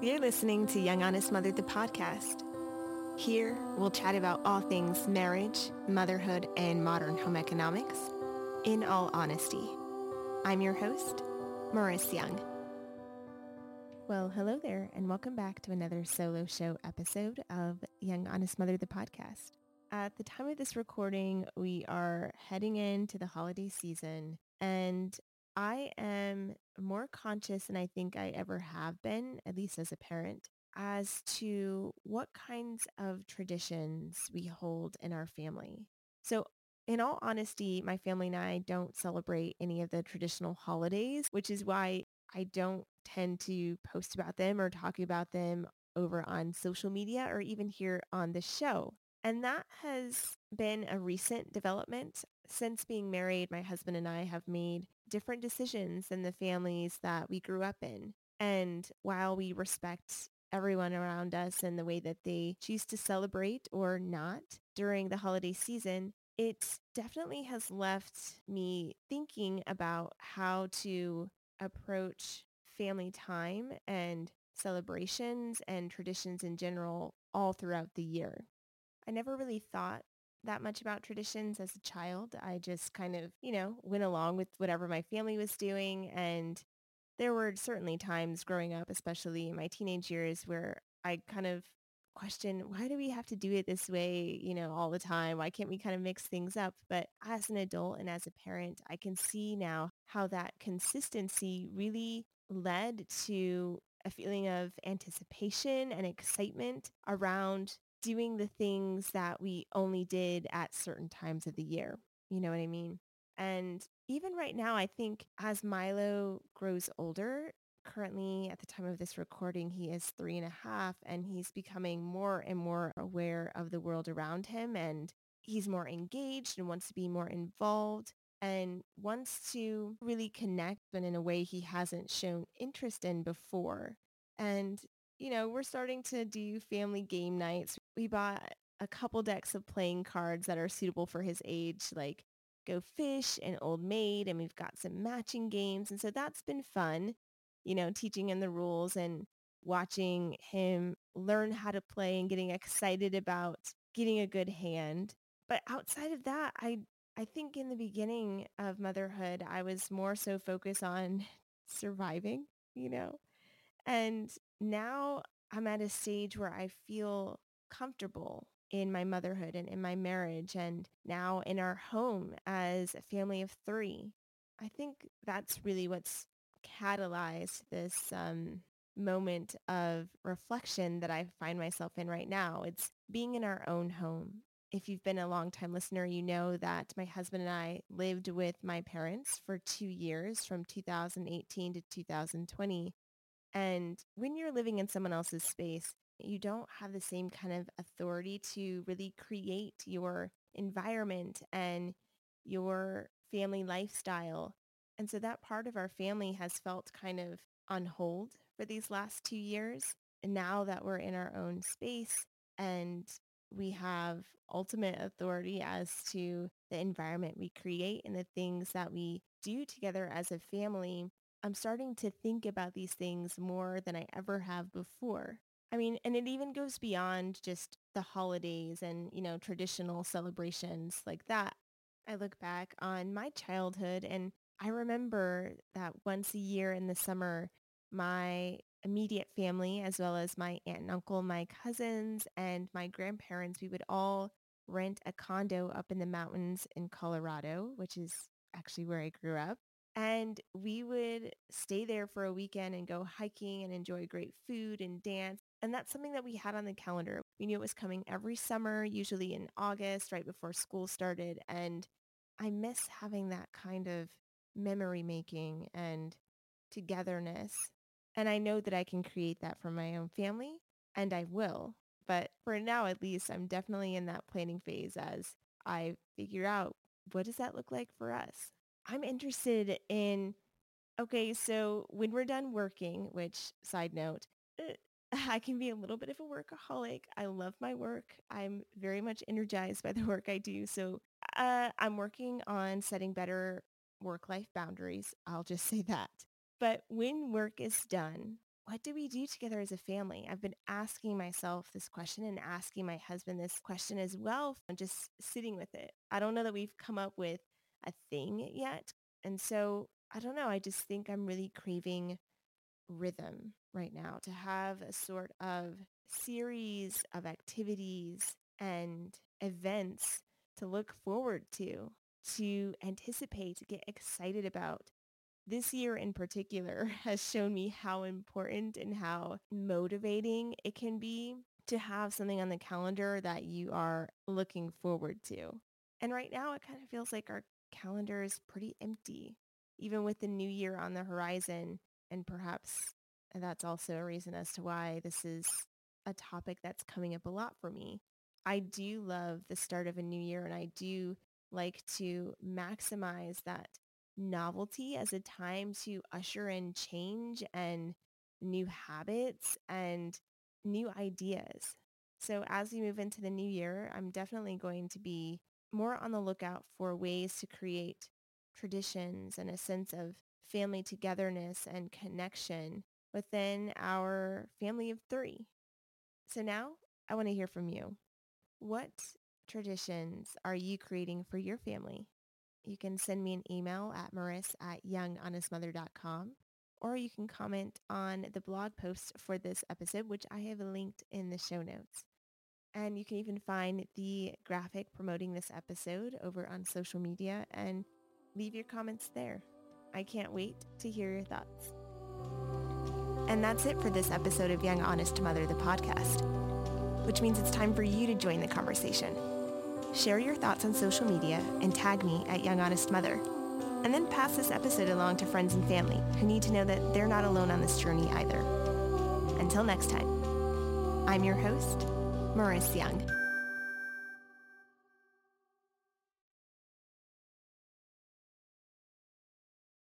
You're listening to Young Honest Mother, the podcast. Here, we'll chat about all things marriage, motherhood, and modern home economics in all honesty. I'm your host, Maris Young. Well, hello there, and welcome back to another solo show episode of Young Honest Mother, the podcast. At the time of this recording, we are heading into the holiday season, and I am more conscious than I think I ever have been, at least as a parent, as to what kinds of traditions we hold in our family. So in all honesty, my family and I don't celebrate any of the traditional holidays, which is why I don't tend to post about them or talk about them over on social media or even here on the show. And that has been a recent development. Since being married, my husband and I have made different decisions than the families that we grew up in. And while we respect everyone around us and the way that they choose to celebrate or not during the holiday season, it definitely has left me thinking about how to approach family time and celebrations and traditions in general all throughout the year. I never really thought that much about traditions as a child. I just kind of, you know, went along with whatever my family was doing. And there were certainly times growing up, especially in my teenage years, where I kind of questioned, why do we have to do it this way, you know, all the time? Why can't we kind of mix things up? But as an adult and as a parent, I can see now how that consistency really led to a feeling of anticipation and excitement around doing the things that we only did at certain times of the year. You know what I mean? And even right now, I think as Milo grows older, currently at the time of this recording, he is three and a half and he's becoming more and more aware of the world around him and he's more engaged and wants to be more involved and wants to really connect but in a way he hasn't shown interest in before. And you know, we're starting to do family game nights. We bought a couple decks of playing cards that are suitable for his age, like Go Fish and Old Maid, and we've got some matching games. And so that's been fun, you know, teaching him the rules and watching him learn how to play and getting excited about getting a good hand. But outside of that, I I think in the beginning of motherhood, I was more so focused on surviving, you know, and now I'm at a stage where I feel comfortable in my motherhood and in my marriage and now in our home as a family of three. I think that's really what's catalyzed this um, moment of reflection that I find myself in right now. It's being in our own home. If you've been a long time listener, you know that my husband and I lived with my parents for two years from 2018 to 2020. And when you're living in someone else's space, you don't have the same kind of authority to really create your environment and your family lifestyle. And so that part of our family has felt kind of on hold for these last two years. And now that we're in our own space and we have ultimate authority as to the environment we create and the things that we do together as a family, I'm starting to think about these things more than I ever have before. I mean, and it even goes beyond just the holidays and, you know, traditional celebrations like that. I look back on my childhood and I remember that once a year in the summer, my immediate family, as well as my aunt and uncle, my cousins, and my grandparents, we would all rent a condo up in the mountains in Colorado, which is actually where I grew up. And we would stay there for a weekend and go hiking and enjoy great food and dance. And that's something that we had on the calendar. We knew it was coming every summer, usually in August, right before school started. And I miss having that kind of memory making and togetherness. And I know that I can create that for my own family and I will. But for now, at least, I'm definitely in that planning phase as I figure out what does that look like for us? I'm interested in, okay, so when we're done working, which side note, eh, I can be a little bit of a workaholic. I love my work. I'm very much energized by the work I do. So uh, I'm working on setting better work-life boundaries. I'll just say that. But when work is done, what do we do together as a family? I've been asking myself this question and asking my husband this question as well and just sitting with it. I don't know that we've come up with a thing yet. And so I don't know. I just think I'm really craving rhythm right now to have a sort of series of activities and events to look forward to, to anticipate, to get excited about. This year in particular has shown me how important and how motivating it can be to have something on the calendar that you are looking forward to. And right now it kind of feels like our calendar is pretty empty, even with the new year on the horizon. And perhaps that's also a reason as to why this is a topic that's coming up a lot for me. I do love the start of a new year and I do like to maximize that novelty as a time to usher in change and new habits and new ideas. So as we move into the new year, I'm definitely going to be more on the lookout for ways to create traditions and a sense of family togetherness and connection within our family of three. So now I want to hear from you. What traditions are you creating for your family? You can send me an email at maris at younghonestmother.com or you can comment on the blog post for this episode, which I have linked in the show notes. And you can even find the graphic promoting this episode over on social media and leave your comments there. I can't wait to hear your thoughts. And that's it for this episode of Young Honest Mother, the podcast, which means it's time for you to join the conversation. Share your thoughts on social media and tag me at Young Honest Mother. And then pass this episode along to friends and family who need to know that they're not alone on this journey either. Until next time, I'm your host, Maris Young.